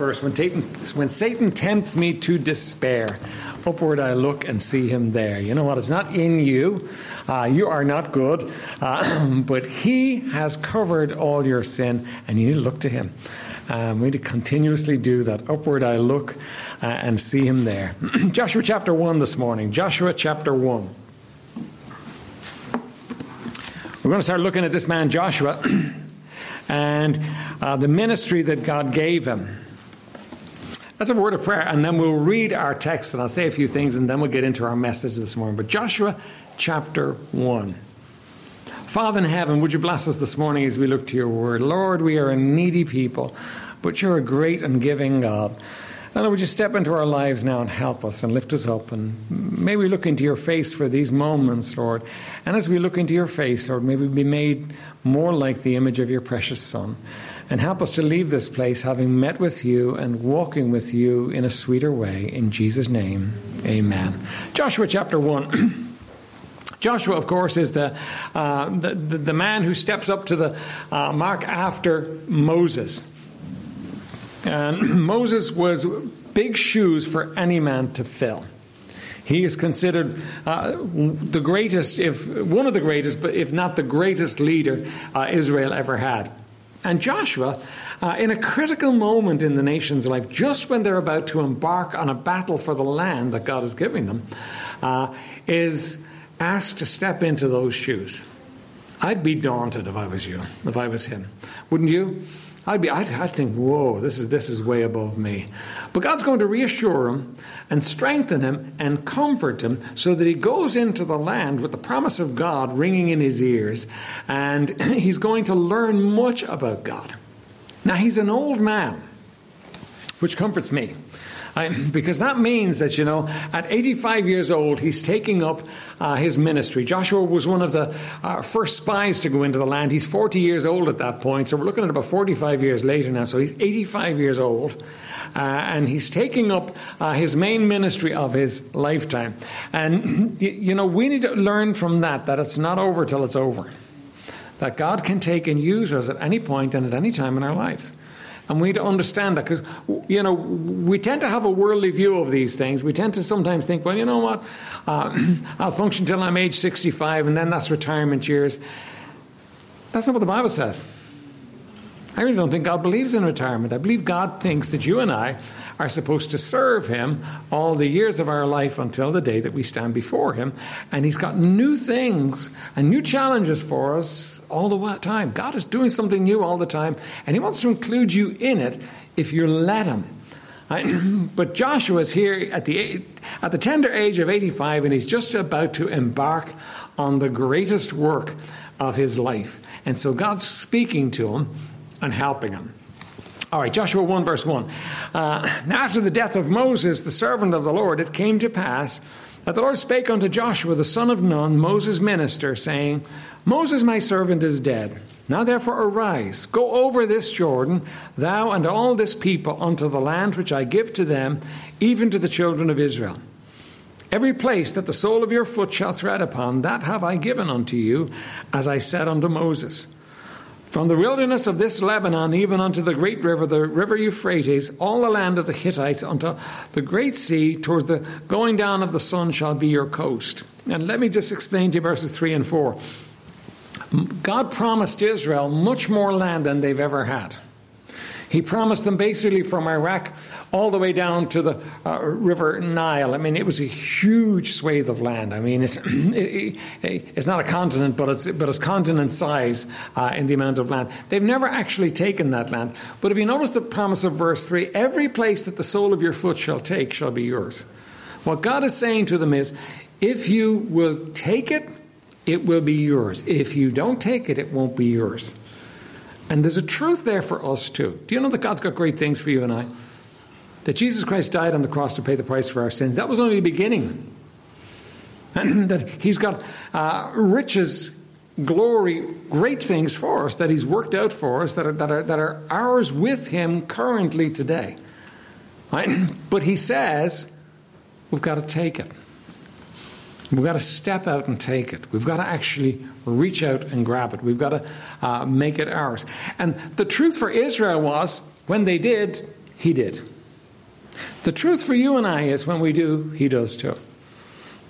verse when Satan, when Satan tempts me to despair, upward I look and see him there. You know what? It's not in you. Uh, you are not good. Uh, but he has covered all your sin, and you need to look to him. Um, we need to continuously do that. Upward I look uh, and see him there. Joshua chapter 1 this morning. Joshua chapter 1. We're going to start looking at this man, Joshua, and uh, the ministry that God gave him. That's a word of prayer, and then we'll read our text, and I'll say a few things, and then we'll get into our message this morning. But Joshua chapter 1. Father in heaven, would you bless us this morning as we look to your word? Lord, we are a needy people, but you're a great and giving God. And would you step into our lives now and help us and lift us up? And may we look into your face for these moments, Lord. And as we look into your face, Lord, may we be made more like the image of your precious Son. And help us to leave this place having met with you and walking with you in a sweeter way. In Jesus' name, amen. Joshua chapter 1. Joshua, of course, is the, uh, the, the, the, man who steps up to the uh, mark after Moses. And Moses was big shoes for any man to fill. He is considered uh, the greatest, if one of the greatest, but if not the greatest leader uh, Israel ever had. And Joshua, uh, in a critical moment in the nation's life, just when they're about to embark on a battle for the land that God is giving them, uh, is asked to step into those shoes. I'd be daunted if I was you, if I was him. Wouldn't you? I'd be, I'd, I'd, think, whoa, this is this is way above me. But God's going to reassure him and strengthen him and comfort him so that he goes into the land with the promise of God ringing in his ears, and he's going to learn much about God. Now he's an old man, which comforts me. I, because that means that, you know, at 85 years old, he's taking up uh, his ministry. Joshua was one of the uh, first spies to go into the land. He's 40 years old at that point, so we're looking at about 45 years later now. So he's 85 years old. Uh, and he's taking up uh, his main ministry of his lifetime. And, you know, we need to learn from that that it's not over till it's over. That God can take and use us at any point and at any time in our lives. And we need to understand that because, you know, we tend to have a worldly view of these things. We tend to sometimes think, well, you know what, uh, I'll function till I'm age 65 and then that's retirement years. That's not what the Bible says. I really don't think God believes in retirement. I believe God thinks that you and I are supposed to serve Him all the years of our life until the day that we stand before Him. And He's got new things and new challenges for us all the time. God is doing something new all the time, and He wants to include you in it if you let Him. but Joshua is here at the, at the tender age of 85, and he's just about to embark on the greatest work of his life. And so God's speaking to him and helping him. All right, Joshua 1, verse 1. Uh, now, after the death of Moses, the servant of the Lord, it came to pass that the Lord spake unto Joshua, the son of Nun, Moses' minister, saying, Moses, my servant, is dead. Now therefore arise, go over this Jordan, thou and all this people, unto the land which I give to them, even to the children of Israel. Every place that the sole of your foot shall tread upon, that have I given unto you, as I said unto Moses. From the wilderness of this Lebanon, even unto the great river, the river Euphrates, all the land of the Hittites, unto the great sea, towards the going down of the sun, shall be your coast. And let me just explain to you verses 3 and 4. God promised Israel much more land than they've ever had. He promised them basically from Iraq all the way down to the uh, River Nile. I mean, it was a huge swathe of land. I mean, it's it, it's not a continent, but it's but it's continent size uh, in the amount of land. They've never actually taken that land. But if you notice the promise of verse three, every place that the sole of your foot shall take shall be yours. What God is saying to them is, if you will take it, it will be yours. If you don't take it, it won't be yours. And there's a truth there for us too. Do you know that God's got great things for you and I? That Jesus Christ died on the cross to pay the price for our sins. That was only the beginning. And that He's got uh, riches, glory, great things for us that He's worked out for us that are, that are, that are ours with Him currently today. Right? But He says we've got to take it. We've got to step out and take it. We've got to actually reach out and grab it. We've got to uh, make it ours. And the truth for Israel was, when they did, he did. The truth for you and I is when we do, he does too.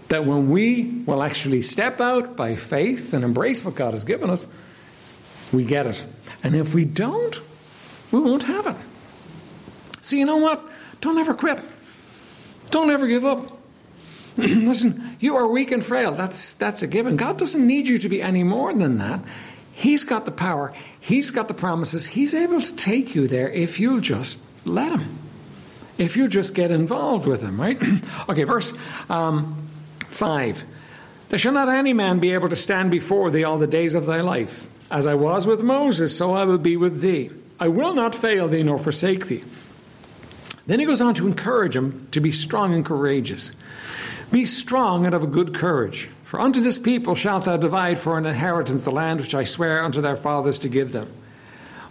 That when we will actually step out by faith and embrace what God has given us, we get it. And if we don't, we won't have it. So, you know what? Don't ever quit. Don't ever give up. Listen, you are weak and frail. That's, that's a given. God doesn't need you to be any more than that. He's got the power, He's got the promises. He's able to take you there if you'll just let Him. If you just get involved with Him, right? okay, verse um, 5. There shall not any man be able to stand before thee all the days of thy life. As I was with Moses, so I will be with thee. I will not fail thee nor forsake thee. Then he goes on to encourage him to be strong and courageous. Be strong and of a good courage, for unto this people shalt thou divide for an inheritance the land which I swear unto their fathers to give them.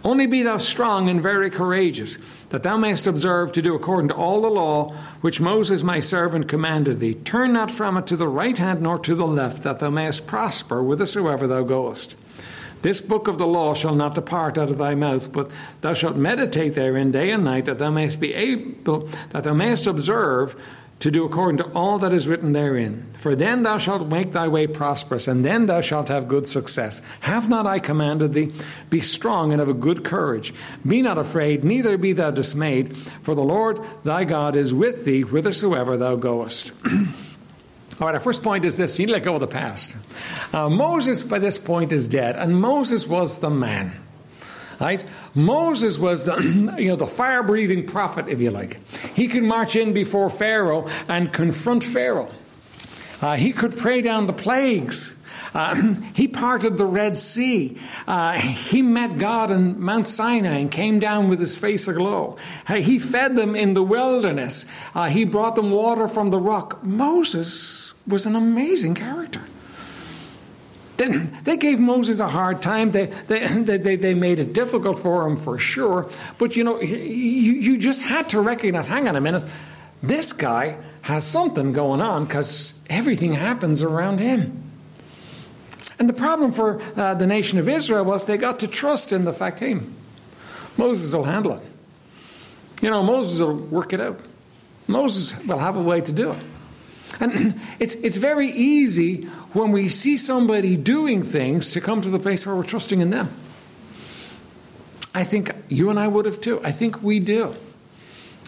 Only be thou strong and very courageous, that thou mayest observe to do according to all the law which Moses my servant commanded thee. Turn not from it to the right hand nor to the left, that thou mayest prosper whithersoever thou goest. This book of the law shall not depart out of thy mouth, but thou shalt meditate therein day and night, that thou mayest be able, that thou mayest observe to do according to all that is written therein. For then thou shalt make thy way prosperous, and then thou shalt have good success. Have not I commanded thee? Be strong and of a good courage. Be not afraid, neither be thou dismayed, for the Lord thy God is with thee whithersoever thou goest. All right, our first point is this you need to let go of the past. Uh, Moses, by this point, is dead, and Moses was the man. Right? Moses was the, you know, the fire breathing prophet, if you like. He could march in before Pharaoh and confront Pharaoh. Uh, he could pray down the plagues. Uh, he parted the Red Sea. Uh, he met God on Mount Sinai and came down with his face aglow. Uh, he fed them in the wilderness. Uh, he brought them water from the rock. Moses was an amazing character. They gave Moses a hard time. They, they, they, they made it difficult for him for sure. But you know, you, you just had to recognize hang on a minute, this guy has something going on because everything happens around him. And the problem for uh, the nation of Israel was they got to trust in the fact, hey, Moses will handle it. You know, Moses will work it out. Moses will have a way to do it. And it's, it's very easy when we see somebody doing things to come to the place where we're trusting in them. I think you and I would have too. I think we do.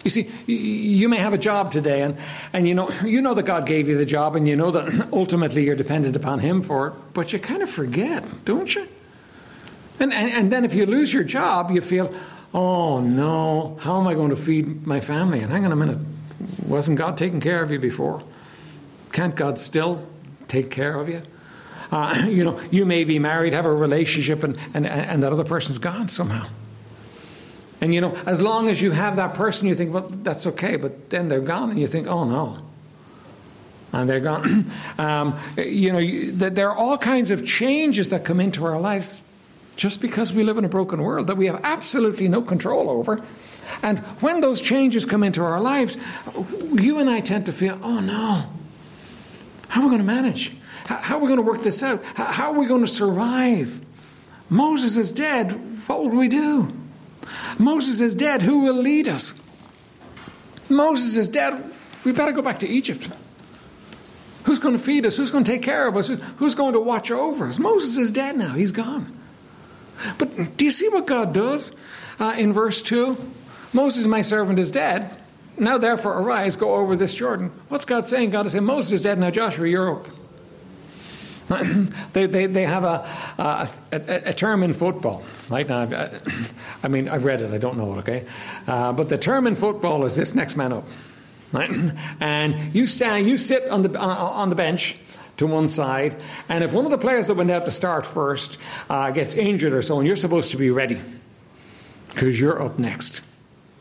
You see, you may have a job today, and, and you know you know that God gave you the job, and you know that ultimately you're dependent upon Him for it, but you kind of forget, don't you? And, and, and then if you lose your job, you feel, oh no, how am I going to feed my family? And hang on a minute, wasn't God taking care of you before? Can't God still take care of you? Uh, you know, you may be married, have a relationship, and, and, and that other person's gone somehow. And you know, as long as you have that person, you think, well, that's okay, but then they're gone, and you think, oh no. And they're gone. um, you know, you, there are all kinds of changes that come into our lives just because we live in a broken world that we have absolutely no control over. And when those changes come into our lives, you and I tend to feel, oh no, how are we going to manage? How, are we going to work this out? How, are we going to survive? Moses is dead. What will we do? Moses is dead. Who will lead us? Moses is dead. We better go back to Egypt. Who's going to feed us? Who's going to take care of us? Who's going to watch over us? Moses is dead now. He's gone. But do you see what God does uh, in verse 2? Moses, my servant, is dead. Now, therefore, arise, go over this Jordan. What's God saying? God is saying, Moses is dead, now Joshua, you're up. they, they, they have a, a, a, a, term in football, right? Now, I, I, mean, I've read it, I don't know it, okay? Uh, but the term in football is this next man up. Right? And you stand, you sit on the, uh, on the bench to one side, and if one of the players that went out to start first uh, gets injured or so, and you're supposed to be ready because you're up next.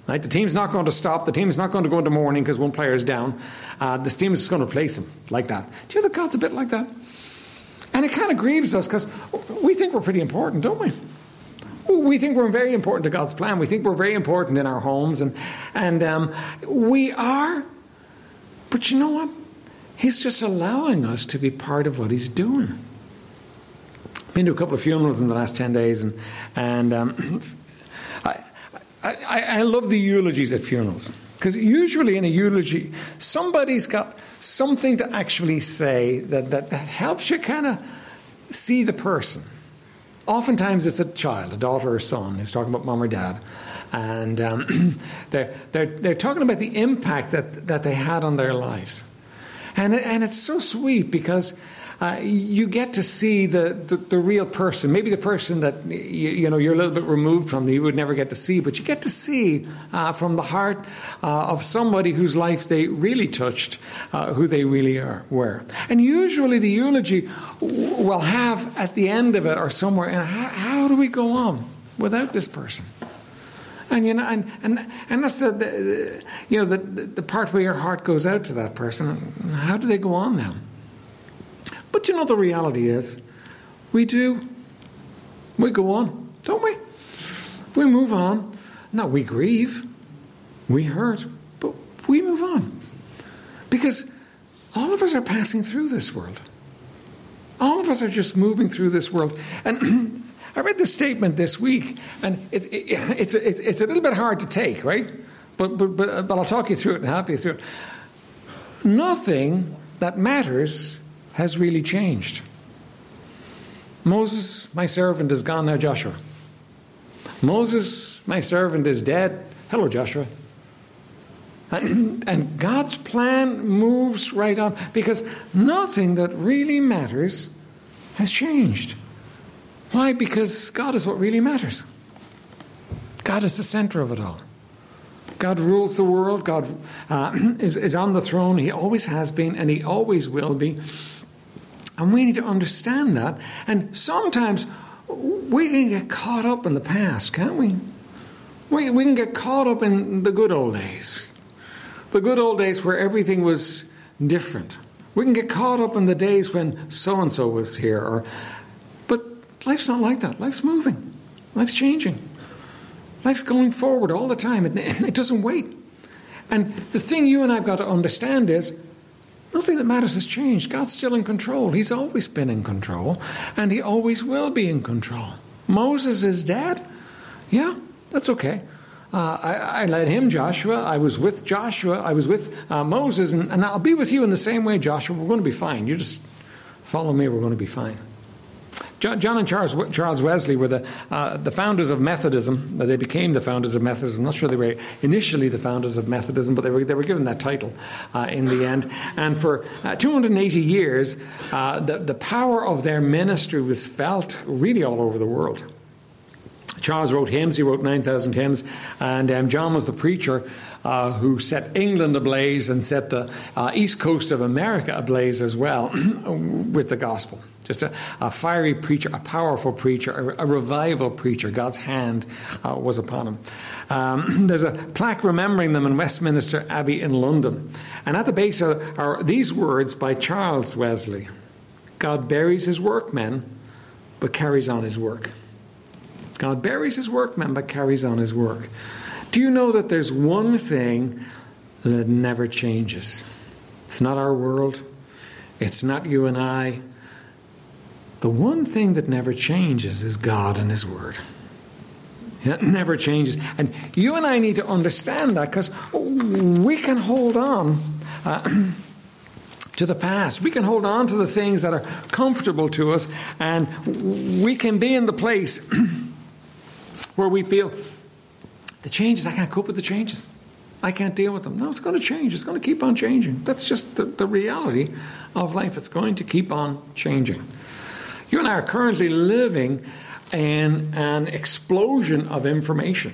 Right? The team's not going to stop. The team's not going to go into mourning because one player is down. Uh, this team is just going to replace him like that. Do you know that God's a bit like that? And it kind of grieves us because we think we're pretty important, don't we? We think we're very important to God's plan. We think we're very important in our homes, and and um, we are. But you know what? He's just allowing us to be part of what He's doing. Been to a couple of funerals in the last ten days, and and um, I, I love the eulogies at funerals. Because usually in a eulogy, somebody's got something to actually say that, that, that helps you kind of see the person. Oftentimes it's a child, a daughter or son, who's talking about mom or dad. And um, they're, they're, they're talking about the impact that, that they had on their lives. And, and it's so sweet because uh, you get to see the, the, the, real person, maybe the person that you, you, know you're a little bit removed from that you would never get to see, but you get to see uh, from the heart uh, of somebody whose life they really touched, uh, who they really are, were. And usually the eulogy will have at the end of it or somewhere, and how, how do we go on without this person? And you know, and and, and that's the, the you know the the part where your heart goes out to that person. How do they go on now? But you know, the reality is, we do. We go on, don't we? We move on. Now, we grieve, we hurt, but we move on. Because all of us are passing through this world. All of us are just moving through this world. And I read this statement this week, and it's, it, it's, it's, it's a little bit hard to take, right? But, but, but, but I'll talk you through it and help you through it. Nothing that matters has really changed. Moses, my servant, is gone now, Joshua. Moses, my servant, is dead. Hello, Joshua. And, and, God's plan moves right on because nothing that really matters has changed. Why? Because God is what really matters. God is the center of it all. God rules the world. God uh, is, is on the throne. He always has been, and He always will be. And we need to understand that. And sometimes we can get caught up in the past, can't we? We, we can get caught up in the good old days. The good old days where everything was different. We can get caught up in the days when so and so was here. Or, but life's not like that. Life's moving, life's changing. Life's going forward all the time. It, it doesn't wait. And the thing you and I've got to understand is Nothing that matters has changed. God's still in control. He's always been in control, and He always will be in control. Moses is dead. Yeah, that's okay. Uh, I, I, led him, Joshua. I was with Joshua. I was with uh, Moses, and, and I'll be with you in the same way, Joshua. We're going to be fine. You just follow me. We're going to be fine. John, and Charles, Charles Wesley were the, uh, the founders of Methodism. They became the founders of Methodism. I'm not sure they were initially the founders of Methodism, but they were, they were given that title uh, in the end. And for uh, 280 years, uh, the, the power of their ministry was felt really all over the world. Charles wrote hymns, he wrote 9,000 hymns, and um, John was the preacher uh, who set England ablaze and set the uh, east coast of America ablaze as well with the gospel. Just a, a, fiery preacher, a powerful preacher, a, a revival preacher. God's hand uh, was upon him. Um, there's a plaque remembering them in Westminster Abbey in London. And at the base are, are these words by Charles Wesley God buries his workmen, but carries on his work. God buries his workmen, but carries on his work. Do you know that there's one thing that never changes? It's not our world, it's not you and I. The one thing that never changes is God and His Word. It never changes. And you and I need to understand that because we can hold on. Uh, to the past. We can hold on to the things that are comfortable to us, and we can be in the place where we feel the changes, I can't cope with the changes. I can't deal with them. No, it's going to change. It's going to keep on changing. That's just the, the reality of life. It's going to keep on changing. You and I are currently living in an explosion of information.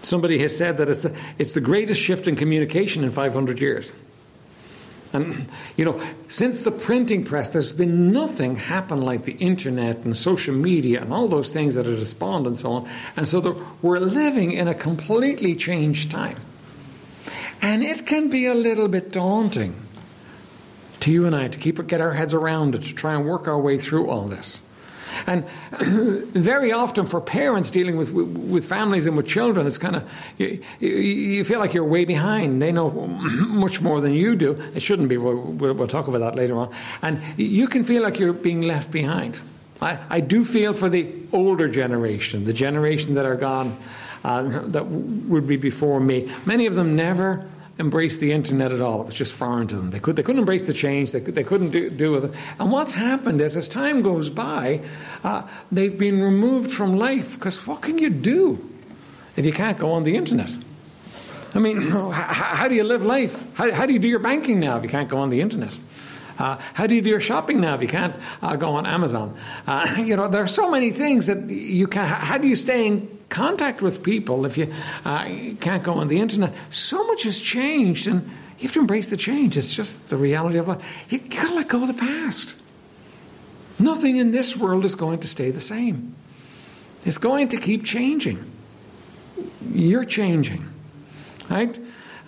Somebody has said that it's, a, it's the greatest shift in communication in 500 years. And, you know, since the printing press, there's been nothing happen like the internet and social media and all those things that are spawned and so on. And so the, we're living in a completely changed time. And it can be a little bit daunting to you and I to keep get our heads around it, to try and work our way through all this. And very often for parents dealing with, with families and with children, it's kind of, you, you, feel like you're way behind. They know much more than you do. It shouldn't be. We'll, we'll talk about that later on. And you can feel like you're being left behind. I, I do feel for the older generation, the generation that are gone uh, that would be before me, many of them never embraced the internet at all. It was just foreign to them. They, could, they couldn't embrace the change. They, could, they couldn't do, do with it. And what's happened is, as time goes by, uh, they've been removed from life because what can you do if you can't go on the internet? I mean, how, how do you live life? How, how, do you do your banking now if you can't go on the internet? Uh, how do you do your shopping now if you can't uh, go on Amazon? Uh, you know, there are so many things that you can. How do you stay in contact with people if you, uh, can't go on the internet? So much has changed, and you have to embrace the change. It's just the reality of life. You, you got to let go of the past. Nothing in this world is going to stay the same. It's going to keep changing. You're changing, right?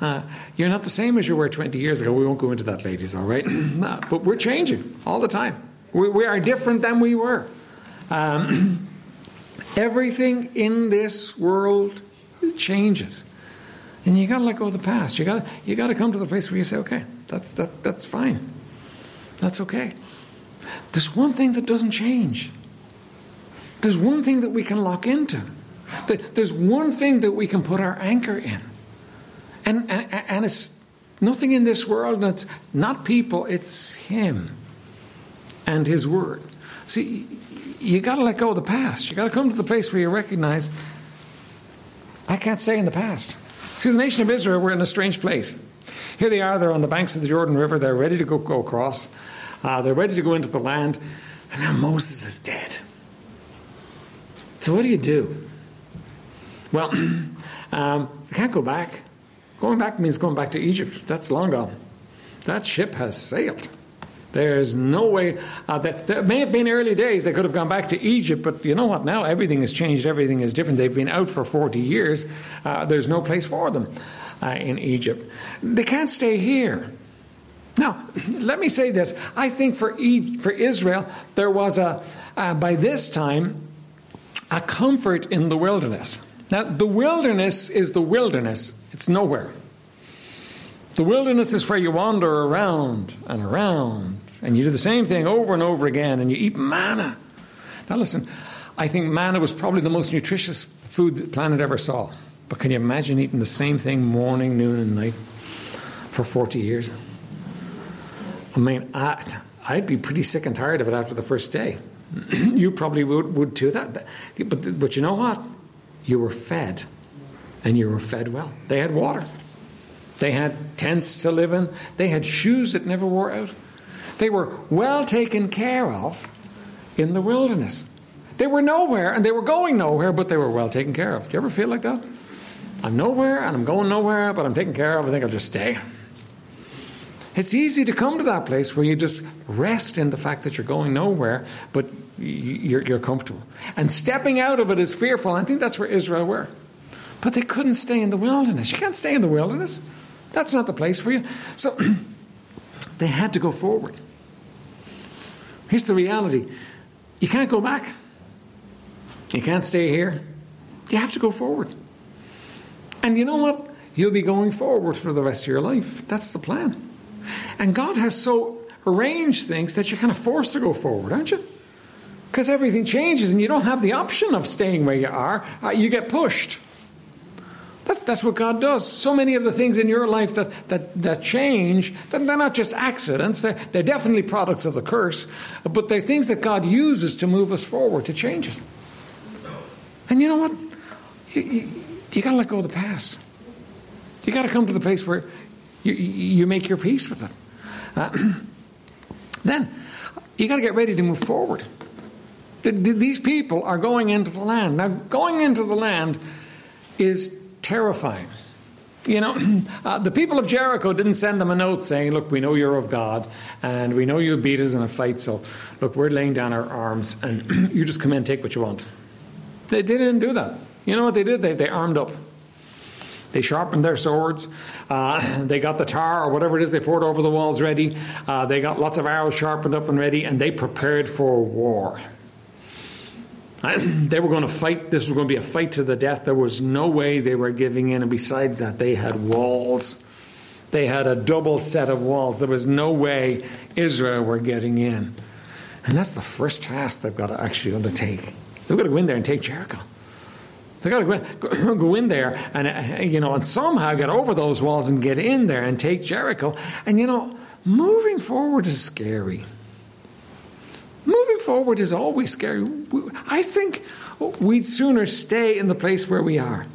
Uh, you're not the same as you were 20 years ago. We won't go into that, ladies, all right? but we're changing all the time. We, we are different than we were. Um, everything in this world changes. And you got to let go of the past. You got you got to come to the place where you say, "Okay, that's that, that's fine. That's okay." There's one thing that doesn't change. There's one thing that we can lock into. There's one thing that we can put our anchor in. And, and, and it's nothing in this world, and it's not people, it's Him and His Word. See, you got to let go of the past. You got to come to the place where you recognize, I can't stay in the past. See, the nation of Israel were in a strange place. Here they are, they're on the banks of the Jordan River, they're ready to go, go across, uh, they're ready to go into the land, and now Moses is dead. So, what do you do? Well, um, can't go back. Going back means going back to Egypt. That's long gone. That ship has sailed. There's no way uh, that there may have been early days they could have gone back to Egypt, but you know what? Now everything has changed. Everything is different. They've been out for 40 years. Uh, there's no place for them uh, in Egypt. They can't stay here. Now, let me say this. I think for, e- for Israel, there was a, uh, by this time, a comfort in the wilderness. Now, the wilderness is the wilderness. It's nowhere. The wilderness is where you wander around and around, and you do the same thing over and over again, and you eat manna. Now, listen, I think manna was probably the most nutritious food the planet ever saw. But can you imagine eating the same thing morning, noon, and night for 40 years? I mean, I, I'd be pretty sick and tired of it after the first day. you probably would, would too. That, but, but you know what? You were fed and you were fed well. They had water. They had tents to live in. They had shoes that never wore out. They were well taken care of in the wilderness. They were nowhere and they were going nowhere, but they were well taken care of. Do you ever feel like that? I'm nowhere and I'm going nowhere, but I'm taken care of. I think I'll just stay. It's easy to come to that place where you just rest in the fact that you're going nowhere, but you're, you're comfortable. And stepping out of it is fearful. I think that's where Israel were. But they couldn't stay in the wilderness. You can't stay in the wilderness. That's not the place for you. So they had to go forward. Here's the reality you can't go back, you can't stay here. You have to go forward. And you know what? You'll be going forward for the rest of your life. That's the plan. And God has so arranged things that you're kind of forced to go forward, aren't you? Because everything changes and you don't have the option of staying where you are. Uh, you get pushed. That's, that's what God does. So many of the things in your life that, that, that change, they're not just accidents, they're, they're definitely products of the curse, but they're things that God uses to move us forward, to change us. And you know what? You, you, you got to let go of the past. You got to come to the place where you, you make your peace with it. Uh, then you got to get ready to move forward. These people are going into the land. Now, going into the land is terrifying. You know, uh, the people of Jericho didn't send them a note saying, Look, we know you're of God, and we know you'll beat us in a fight, so look, we're laying down our arms, and you just come in and take what you want. They, they didn't do that. You know what they did? They, they armed up. They sharpened their swords. Uh, they got the tar or whatever it is they poured over the walls ready. Uh, they got lots of arrows sharpened up and ready, and they prepared for war. They were going to fight. This was going to be a fight to the death. There was no way they were giving in. And besides that, they had walls. They had a double set of walls. There was no way Israel were getting in. And that's the first task they've got to actually undertake. They've got to go in there and take Jericho. They've got to go in there and, uh, you know, and somehow get over those walls and get in there and take Jericho. And, you know, moving forward is scary. Moving forward is always scary. I think we'd sooner stay in the place where we are.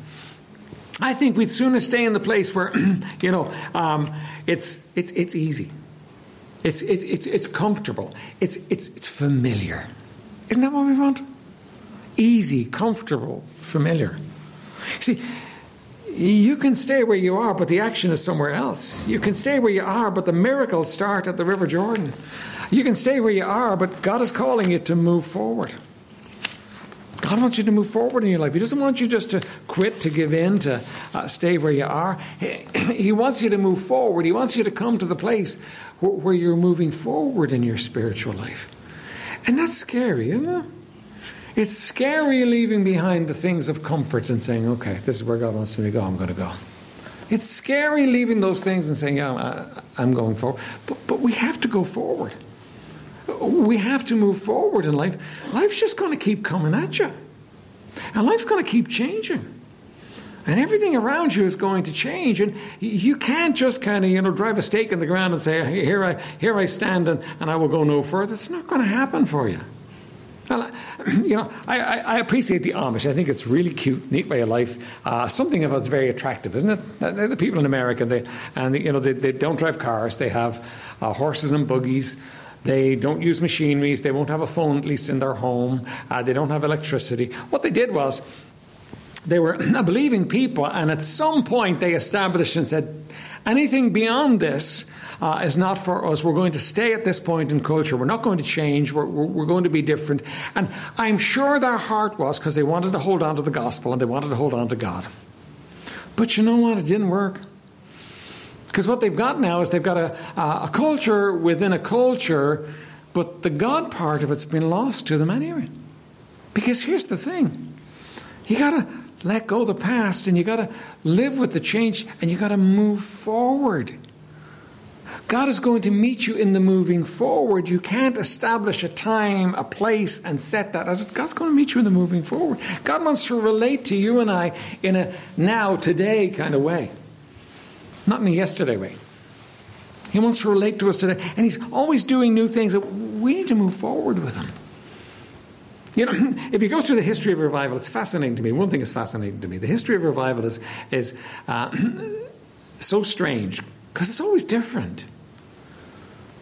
I think we'd sooner stay in the place where, you know, um, it's, it's, it's easy. It's, it's, it's, it's comfortable. It's, it's, it's familiar. Isn't that what we want? Easy, comfortable, familiar. See, you can stay where you are, but the action is somewhere else. You can stay where you are, but the miracles start at the River Jordan. You can stay where you are, but God is calling you to move forward. God wants you to move forward in your life. He doesn't want you just to quit, to give in, to uh, stay where you are. He, he, wants you to move forward. He wants you to come to the place where, where you're moving forward in your spiritual life. And that's scary, isn't it? It's scary leaving behind the things of comfort and saying, okay, this is where God wants me to go, I'm going to go. It's scary leaving those things and saying, yeah, I'm going forward. But, but we have to go forward. We have to move forward in life. Life's just going to keep coming at you. And life's going to keep changing. And everything around you is going to change. And you can't just kind of, you know, drive a stake in the ground and say, here I, here I stand and, and I will go no further. It's not going to happen for you. Well, you know, I, I, appreciate the Amish. I think it's really cute, neat way of life. Uh, something of it's very attractive, isn't it? They're the people in America, they, and you know, they, they don't drive cars. They have uh, horses and buggies. They don't use machineries. They won't have a phone, at least in their home. Uh, they don't have electricity. What they did was they were a believing people, and at some point they established and said, anything beyond this uh, is not for us. We're going to stay at this point in culture. We're not going to change. We're, we're, we're going to be different. And I'm sure their heart was because they wanted to hold on to the gospel and they wanted to hold on to God. But you know what? It didn't work. Because what they've got now is they've got a, a culture within a culture, but the God part of it's been lost to them anyway. Because here's the thing you got to let go of the past and you got to live with the change and you got to move forward. God is going to meet you in the moving forward. You can't establish a time, a place, and set that as God's going to meet you in the moving forward. God wants to relate to you and I in a now, today kind of way not in a yesterday way. He wants to relate to us today, and He's always doing new things that we need to move forward with Him. You know, if you go through the history of revival, it's fascinating to me. One thing is fascinating to me. The history of revival is, is uh, so strange because it's always different.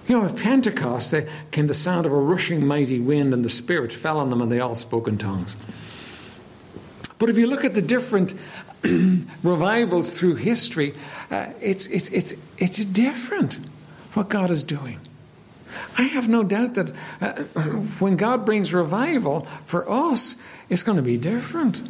You know, at Pentecost, there came the sound of a rushing mighty wind, and the Spirit fell on them, and they all spoke in tongues. But if you look at the different revivals through history, uh, it's, it's, it's, it's different what God is doing. I have no doubt that uh, when God brings revival for us, it's going to be different.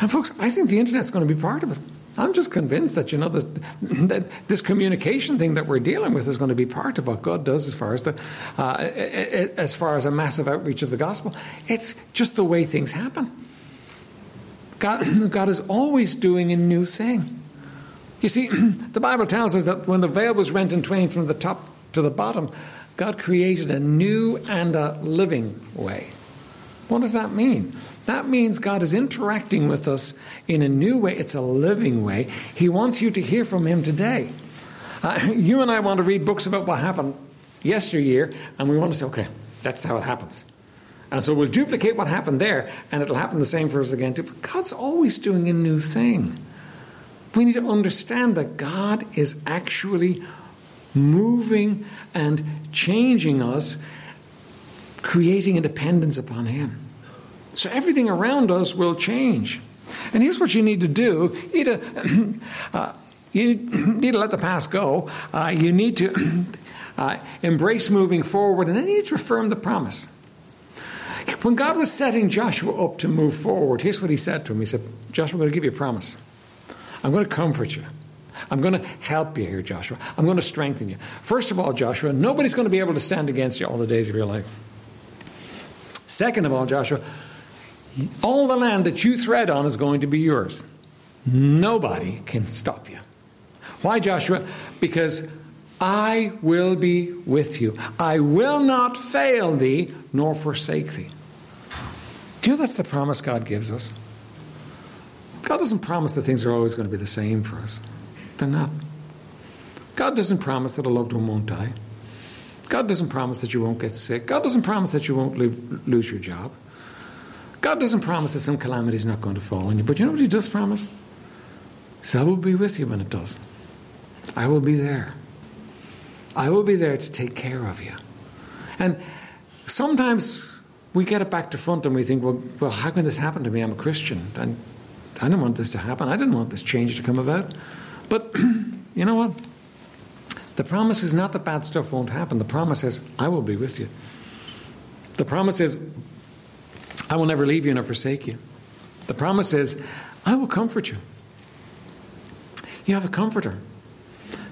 And folks, I think the internet's going to be part of it. I'm just convinced that you know this, that this communication thing that we're dealing with is going to be part of what God does as far as the uh, as far as a massive outreach of the gospel. It's just the way things happen. God, God is always doing a new thing. You see, the Bible tells us that when the veil was rent in twain from the top to the bottom, God created a new and a living way. What does that mean? That means God is interacting with us in a new way. It's a living way. He wants you to hear from Him today. Uh, you and I want to read books about what happened yesteryear, and we want to say, okay, that's how it happens. And so we'll duplicate what happened there, and it'll happen the same for us again too. But God's always doing a new thing. We need to understand that God is actually moving and changing us, creating a dependence upon Him. So everything around us will change. And here's what you need to do you need to, uh, you need to let the past go. Uh, you need to uh, embrace moving forward, and then you need to affirm the promise. When God was setting Joshua up to move forward, here's what he said to him He said, Joshua, I'm going to give you a promise. I'm going to comfort you. I'm going to help you here, Joshua. I'm going to strengthen you. First of all, Joshua, nobody's going to be able to stand against you all the days of your life. Second of all, Joshua, all the land that you tread on is going to be yours. Nobody can stop you. Why, Joshua? Because I will be with you. I will not fail thee nor forsake thee. Do you know that's the promise God gives us? God doesn't promise that things are always going to be the same for us. They're not. God doesn't promise that a loved one won't die. God doesn't promise that you won't get sick. God doesn't promise that you won't lose your job. God doesn't promise that some calamity is not going to fall on you. But you know what He does promise? So I will be with you when it does. I will be there. I will be there to take care of you. And sometimes we get it back to front and we think, well, well, how can this happen to me? I'm a Christian. And I didn't want this to happen. I didn't want this change to come about. But you know what? The promise is not that bad stuff won't happen. The promise is, I will be with you. The promise is, I will never leave you nor forsake you. The promise is, I will comfort you. You have a comforter,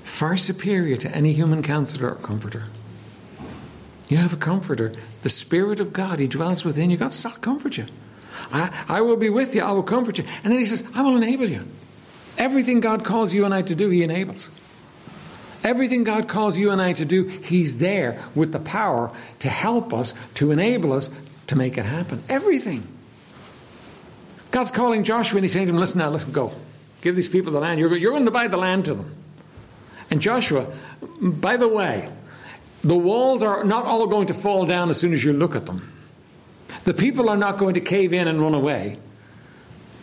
far superior to any human counselor or comforter. You have a comforter. The Spirit of God, He dwells within you. God will comfort you. I, I will be with you. I will comfort you. And then He says, I will enable you. Everything God calls you and I to do, He enables. Everything God calls you and I to do, He's there with the power to help us, to enable us to make it happen. Everything. God's calling Joshua and He's saying to him, Listen now, listen, go. Give these people the land. You're, you're going to divide the land to them. And Joshua, by the way, the walls are not all going to fall down as soon as you look at them. The people are not going to cave in and run away.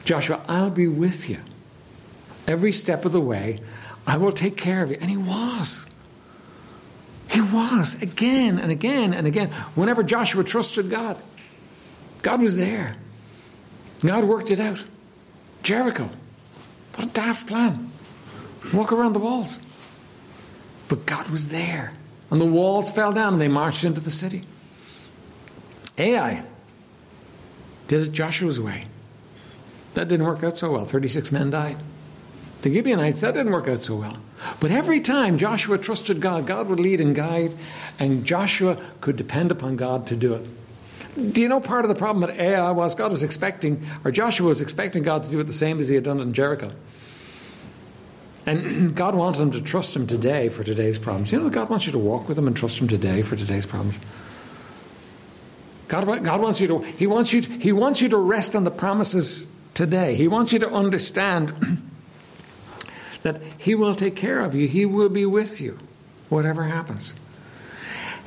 Joshua, I'll be with you every step of the way. I will take care of you. And he was. He was again and again and again. Whenever Joshua trusted God, God was there. God worked it out. Jericho. What a daft plan. Walk around the walls. But God was there. And the walls fell down and they marched into the city. Ai did it Joshua's way. That didn't work out so well. 36 men died. The Gibeonites, that didn't work out so well. But every time Joshua trusted God, God would lead and guide, and Joshua could depend upon God to do it. Do you know part of the problem at Ai was God was expecting, or Joshua was expecting God to do it the same as he had done in Jericho? And God wanted them to trust Him today for today's problems. You know, God wants you to walk with Him and trust Him today for today's problems. God, God wants you to He wants you to, He wants you to rest on the promises today. He wants you to understand that He will take care of you. He will be with you, whatever happens.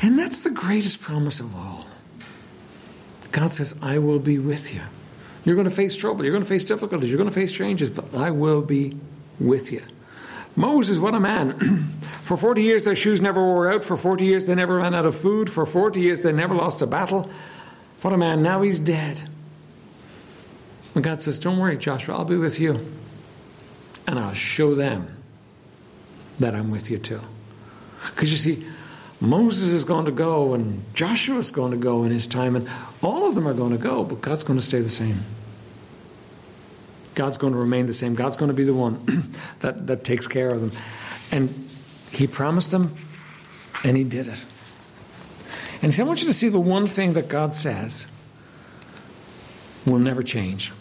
And that's the greatest promise of all. God says, I will be with you. You're going to face trouble. You're going to face difficulties. You're going to face changes, but I will be with you. Moses, what a man. For 40 years, their shoes never wore out. For 40 years, they never ran out of food. For 40 years, they never lost a battle. What a man. Now he's dead. And God says, Don't worry, Joshua, I'll be with you. And I'll show them that I'm with you too. Because you see, Moses is going to go, and Joshua is going to go in his time, and all of them are going to go, but God's going to stay the same. God's going to remain the same. God's going to be the one that, that takes care of them. And He promised them, and He did it. And he said, I want you to see the one thing that God says will never change.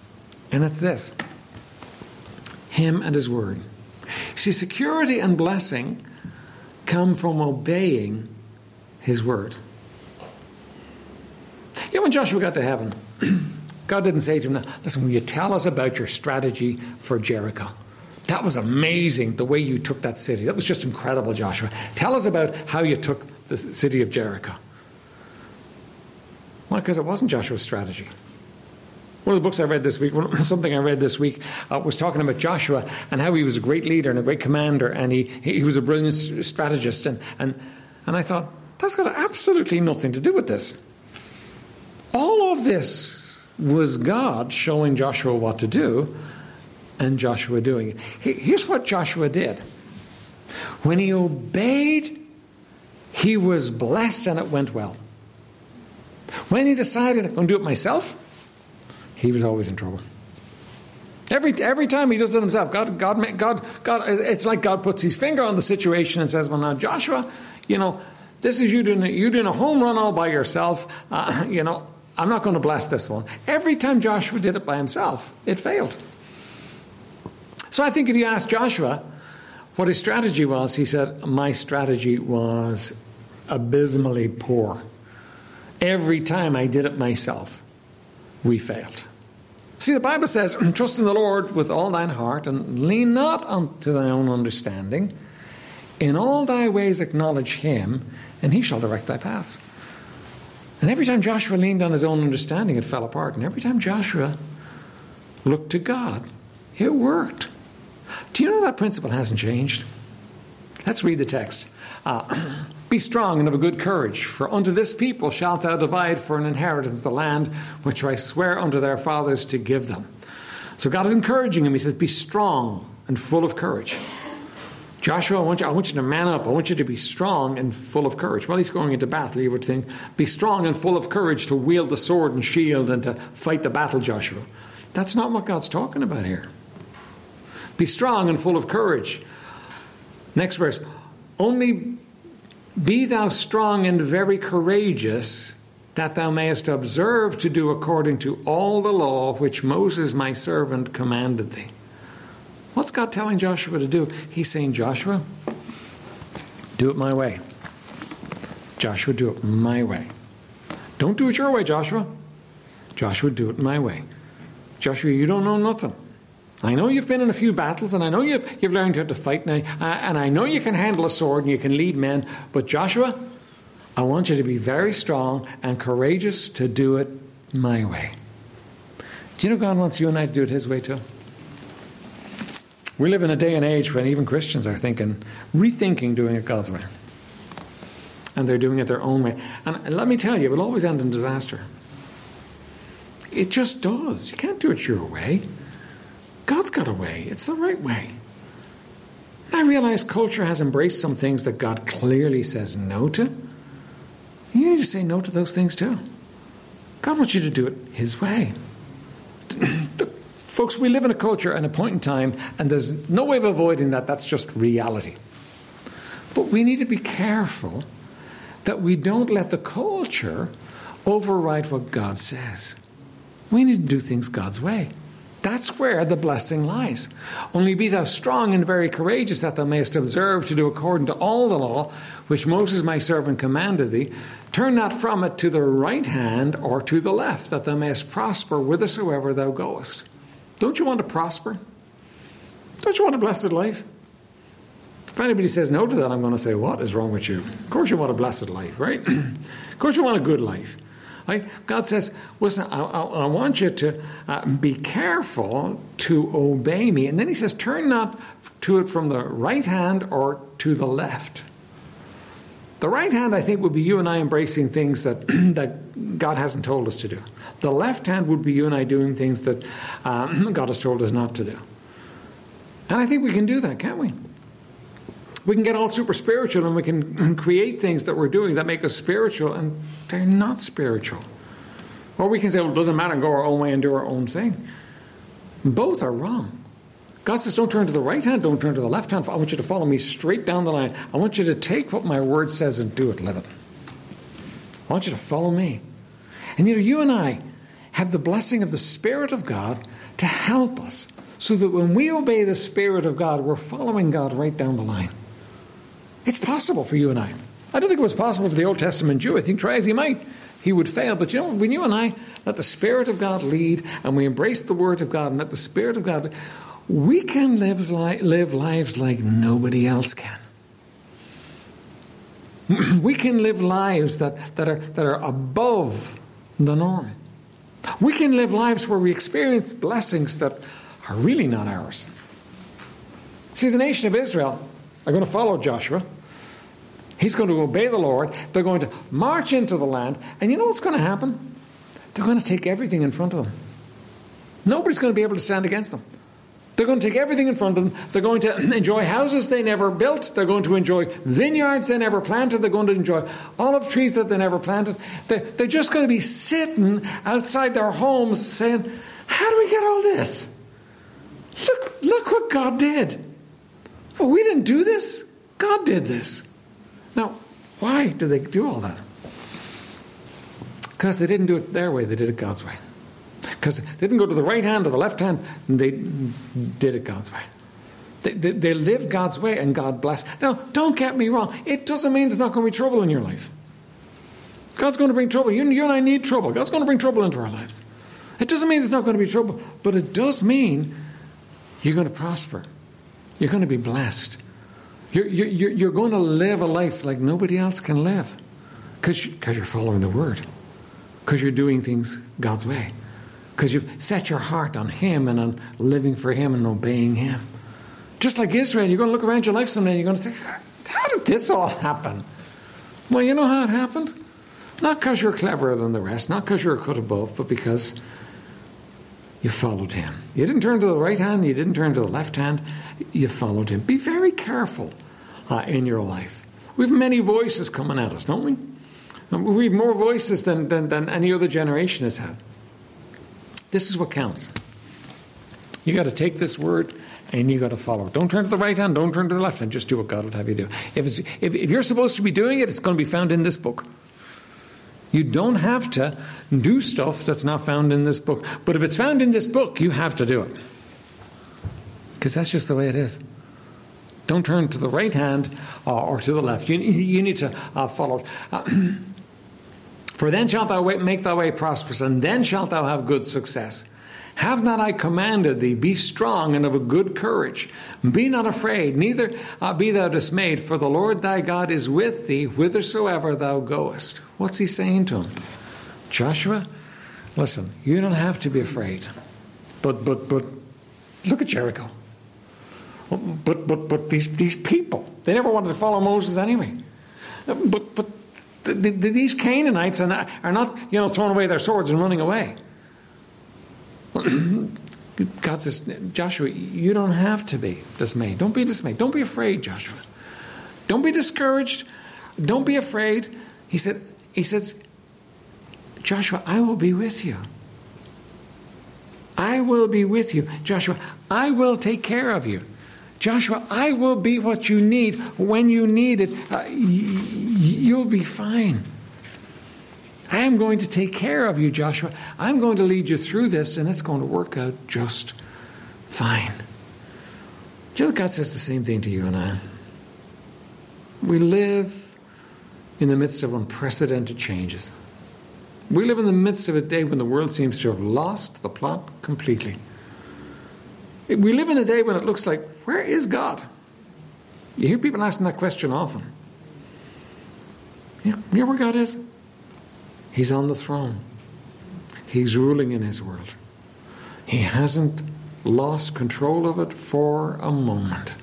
And it's this Him and His Word. See, security and blessing come from obeying His Word. Know, when Joshua got to heaven, God didn't say to him, Listen, will you tell us about your strategy for Jericho? That was amazing, the way you took that city. That was just incredible, Joshua. Tell us about how you took the city of Jericho. Well, because it wasn't Joshua's strategy. One of the books I read this week, something I read this week, uh, was talking about Joshua and how he was a great leader and a great commander, and he, he was a brilliant strategist. And, and, and I thought, that's got absolutely nothing to do with this. All of this was God showing Joshua what to do and Joshua doing it. Here's what Joshua did when he obeyed, he was blessed and it went well. When he decided, I'm going to do it myself, he was always in trouble. Every, every time he does it himself, God, God, God, God, it's like God puts his finger on the situation and says, Well, now, Joshua, you know, this is you doing, you doing a home run all by yourself. Uh, you know, I'm not going to bless this one. Every time Joshua did it by himself, it failed. So I think if you ask Joshua what his strategy was, he said, My strategy was abysmally poor. Every time I did it myself, we failed. See, the Bible says, Trust in the Lord with all thine heart, and lean not unto thine own understanding. In all thy ways acknowledge him, and he shall direct thy paths. And every time Joshua leaned on his own understanding, it fell apart. And every time Joshua looked to God, it worked. Do you know that principle hasn't changed? Let's read the text. Uh, Be strong and of a good courage, for unto this people shalt thou divide for an inheritance the land which I swear unto their fathers to give them. So God is encouraging him. He says, Be strong and full of courage. Joshua, I want, you, I want you to man up. I want you to be strong and full of courage. Well, he's going into battle. You would think, be strong and full of courage to wield the sword and shield and to fight the battle, Joshua. That's not what God's talking about here. Be strong and full of courage. Next verse. Only be thou strong and very courageous, that thou mayest observe to do according to all the law which Moses my servant commanded thee. What's God telling Joshua to do? He's saying, Joshua, do it my way. Joshua, do it my way. Don't do it your way, Joshua. Joshua, do it my way. Joshua, you don't know nothing. I know you've been in a few battles, and I know you've, you've learned how to fight now, uh, and I know you can handle a sword and you can lead men, but Joshua, I want you to be very strong and courageous to do it my way. Do you know God wants you and I to do it His way too? We live in a day and age when even Christians are thinking, rethinking doing it God's way. And they're doing it their own way. And let me tell you, it will always end in disaster. It just does. You can't do it your way. God's got a way, it's the right way. I realize culture has embraced some things that God clearly says no to. You need to say no to those things too. God wants you to do it His way. Folks, we live in a culture and a point in time, and there's no way of avoiding that. That's just reality. But we need to be careful that we don't let the culture override what God says. We need to do things God's way. That's where the blessing lies. Only be thou strong and very courageous, that thou mayest observe to do according to all the law which Moses my servant commanded thee. Turn not from it to the right hand or to the left, that thou mayest prosper whithersoever thou goest. Don't you want to prosper? Don't you want a blessed life? If anybody says no to that, I'm going to say, What is wrong with you? Of course, you want a blessed life, right? of course, you want a good life. Right? God says, listen, I, I, I want you to uh, be careful to obey me. And then he says, turn not to it from the right hand or to the left. The right hand, I think, would be you and I embracing things that, that God hasn't told us to do. The left hand would be you and I doing things that um, God has told us not to do. And I think we can do that, can't we? We can get all super spiritual and we can create things that we're doing that make us spiritual, and they're not spiritual. Or we can say, well, it doesn't matter, go our own way and do our own thing. Both are wrong. God says, don't turn to the right hand, don't turn to the left hand. I want you to follow me straight down the line. I want you to take what my word says and do it, live it. I want you to follow me. And you know, you and I have the blessing of the Spirit of God to help us so that when we obey the Spirit of God, we're following God right down the line. It's possible for you and I. I don't think it was possible for the Old Testament Jew. I think try as he might, he would fail. But you know, when you and I let the Spirit of God lead and we embrace the Word of God and let the Spirit of God, we can live, live lives like nobody else can. We can live lives that, that, are, that are above the norm. We can live lives where we experience blessings that are really not ours. See, the nation of Israel are going to follow Joshua. He's going to obey the Lord. They're going to march into the land. And you know what's going to happen? They're going to take everything in front of them. Nobody's going to be able to stand against them. They're going to take everything in front of them. They're going to enjoy houses they never built. They're going to enjoy vineyards they never planted. They're going to enjoy olive trees that they never planted. They're just going to be sitting outside their homes saying, How do we get all this? Look, look what God did. Well, we didn't do this. God did this. Now, why did they do all that? Because they didn't do it their way, they did it God's way. Because they didn't go to the right hand or the left hand, they did it God's way. They, they, they lived God's way and God blessed. Now, don't get me wrong. It doesn't mean there's not going to be trouble in your life. God's going to bring trouble. You, you and I need trouble. God's going to bring trouble into our lives. It doesn't mean there's not going to be trouble, but it does mean you're going to prosper. You're going to be blessed. You're, you're, you're going to live a life like nobody else can live because you're following the Word, because you're doing things God's way, because you've set your heart on Him and on living for Him and obeying Him. Just like Israel, you're going to look around your life someday and you're going to say, How did this all happen? Well, you know how it happened? Not because you're cleverer than the rest, not because you're a cut above, but because you followed him. You didn't turn to the right hand, you didn't turn to the left hand, you followed him. Be very careful uh, in your life. We have many voices coming at us, don't we? We have more voices than, than, than any other generation has had. This is what counts. You got to take this word and you got to follow it. Don't turn to the right hand, don't turn to the left hand. Just do what God would have you do. If, if, if you're supposed to be doing it, it's going to be found in this book. You don't have to do stuff that's not found in this book. But if it's found in this book, you have to do it. Because that's just the way it is. Don't turn to the right hand uh, or to the left. You, you need to uh, follow. Uh, For then shalt thou make thy way prosperous, and then shalt thou have good success. Have not I commanded thee, be strong and of a good courage. Be not afraid, neither uh, be thou dismayed, for the Lord thy God is with thee whithersoever thou goest. What's he saying to him? Joshua, listen, you don't have to be afraid. But, but, but, look at Jericho. But, but, but these, these people, they never wanted to follow Moses anyway. But, but the, the, these Canaanites are not, are not, you know, throwing away their swords and running away. God says, Joshua, you don't have to be dismayed. Don't be dismayed. Don't be afraid, Joshua. Don't be discouraged. Don't be afraid. He said, He says, Joshua, I will be with you. I will be with you. Joshua, I will take care of you. Joshua, I will be what you need when you need it. Uh, y- you'll be fine. I am going to take care of you, Joshua. I'm going to lead you through this, and it's going to work out just fine. You know God says the same thing to you and I? We live in the midst of unprecedented changes. We live in the midst of a day when the world seems to have lost the plot completely. We live in a day when it looks like, where is God? You hear people asking that question often. You know where God is? He's on the throne. He's ruling in his world. He hasn't lost control of it for a moment.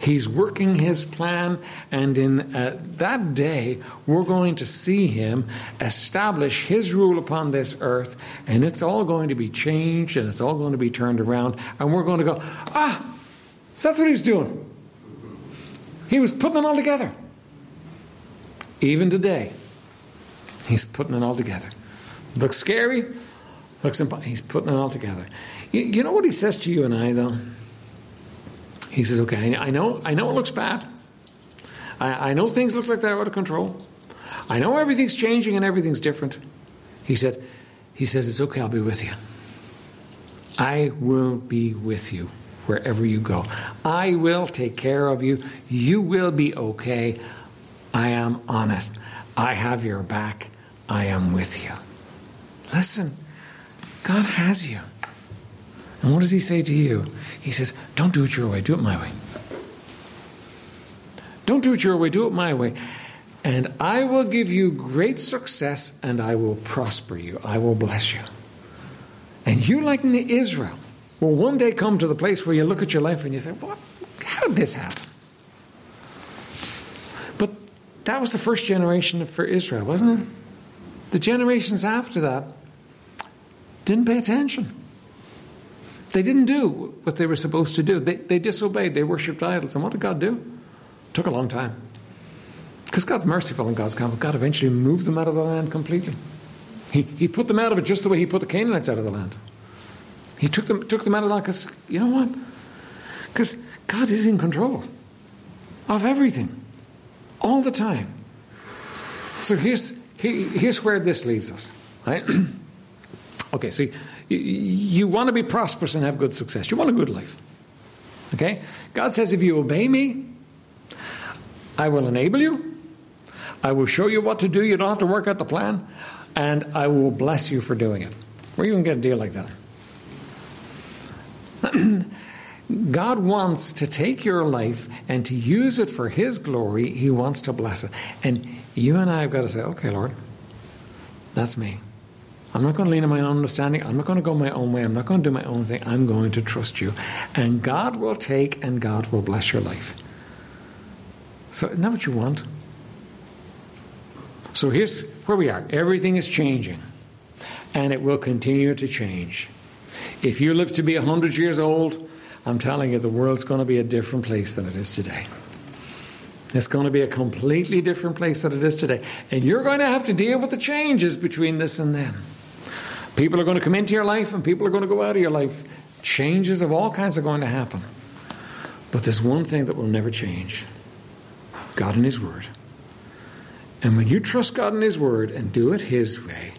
He's working his plan, and in uh, that day, we're going to see him establish his rule upon this earth, and it's all going to be changed and it's all going to be turned around, and we're going to go, ah, so that's what he was doing. He was putting it all together. Even today, He's putting it all together. Looks scary, looks. He's putting it all together. You, you, know what he says to you and I, though? He says, okay, I know, I know it looks bad. I, I know things look like they're out of control. I know everything's changing and everything's different. He said, he says, it's okay, I'll be with you. I will be with you wherever you go. I will take care of you. You will be okay. I am on it. I have your back. I am with you. Listen, God has you. And what does He say to you? He says, Don't do it your way, do it my way. Don't do it your way, do it my way. And I will give you great success and I will prosper you. I will bless you. And you, like Israel, will one day come to the place where you look at your life and you say, What? How did this happen? But that was the first generation for Israel, wasn't it? The generations after that didn't pay attention. They didn't do what they were supposed to do. They, they disobeyed. They worshipped idols. And what did God do? It took a long time. Because God's merciful and God's kind. God eventually moved them out of the land completely. He, he put them out of it just the way He put the Canaanites out of the land. He took them, took them out of that because, you know what? Because God is in control of everything all the time. So here's, here's where this leaves us, right? okay, so you, you want to be prosperous and have good success. You want a good life. Okay? God says, if you obey me, I will enable you. I will show you what to do. You don't have to work out the plan. And I will bless you for doing it. Where are you going to get a deal like that? God wants to take your life and to use it for His glory. He wants to bless it. And you and I have got to say, okay, Lord, that's me. I'm not going to lean on my own understanding. I'm not going to go my own way. I'm not going to do my own thing. I'm going to trust you. And God will take and God will bless your life. So, isn't that what you want? So, here's where we are everything is changing, and it will continue to change. If you live to be 100 years old, I'm telling you, the world's going to be a different place than it is today. It's going to be a completely different place than it is today. And you're going to have to deal with the changes between this and then. People are going to come into your life and people are going to go out of your life. Changes of all kinds are going to happen. But there's one thing that will never change God and His Word. And when you trust God and His Word and do it His way,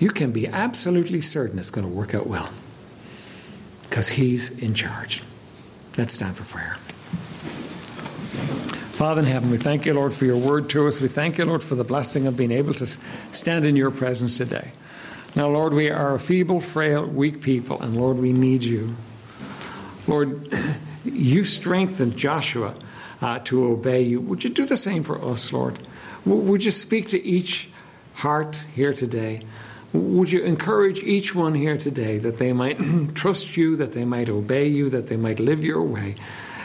you can be absolutely certain it's going to work out well because He's in charge. Let's stand for prayer. Father in heaven, we thank you, Lord, for your word to us. We thank you, Lord, for the blessing of being able to stand in your presence today. Now, Lord, we are a feeble, frail, weak people, and Lord, we need you. Lord, you strengthened Joshua uh, to obey you. Would you do the same for us, Lord? Would you speak to each heart here today? Would you encourage each one here today that they might trust you, that they might obey you, that they might live your way?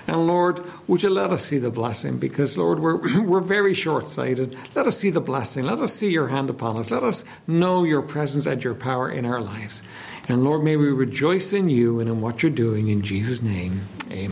And Lord, would you let us see the blessing? Because, Lord, we're, we're very short sighted. Let us see the blessing. Let us see your hand upon us. Let us know your presence and your power in our lives. And Lord, may we rejoice in you and in what you're doing. In Jesus' name, amen.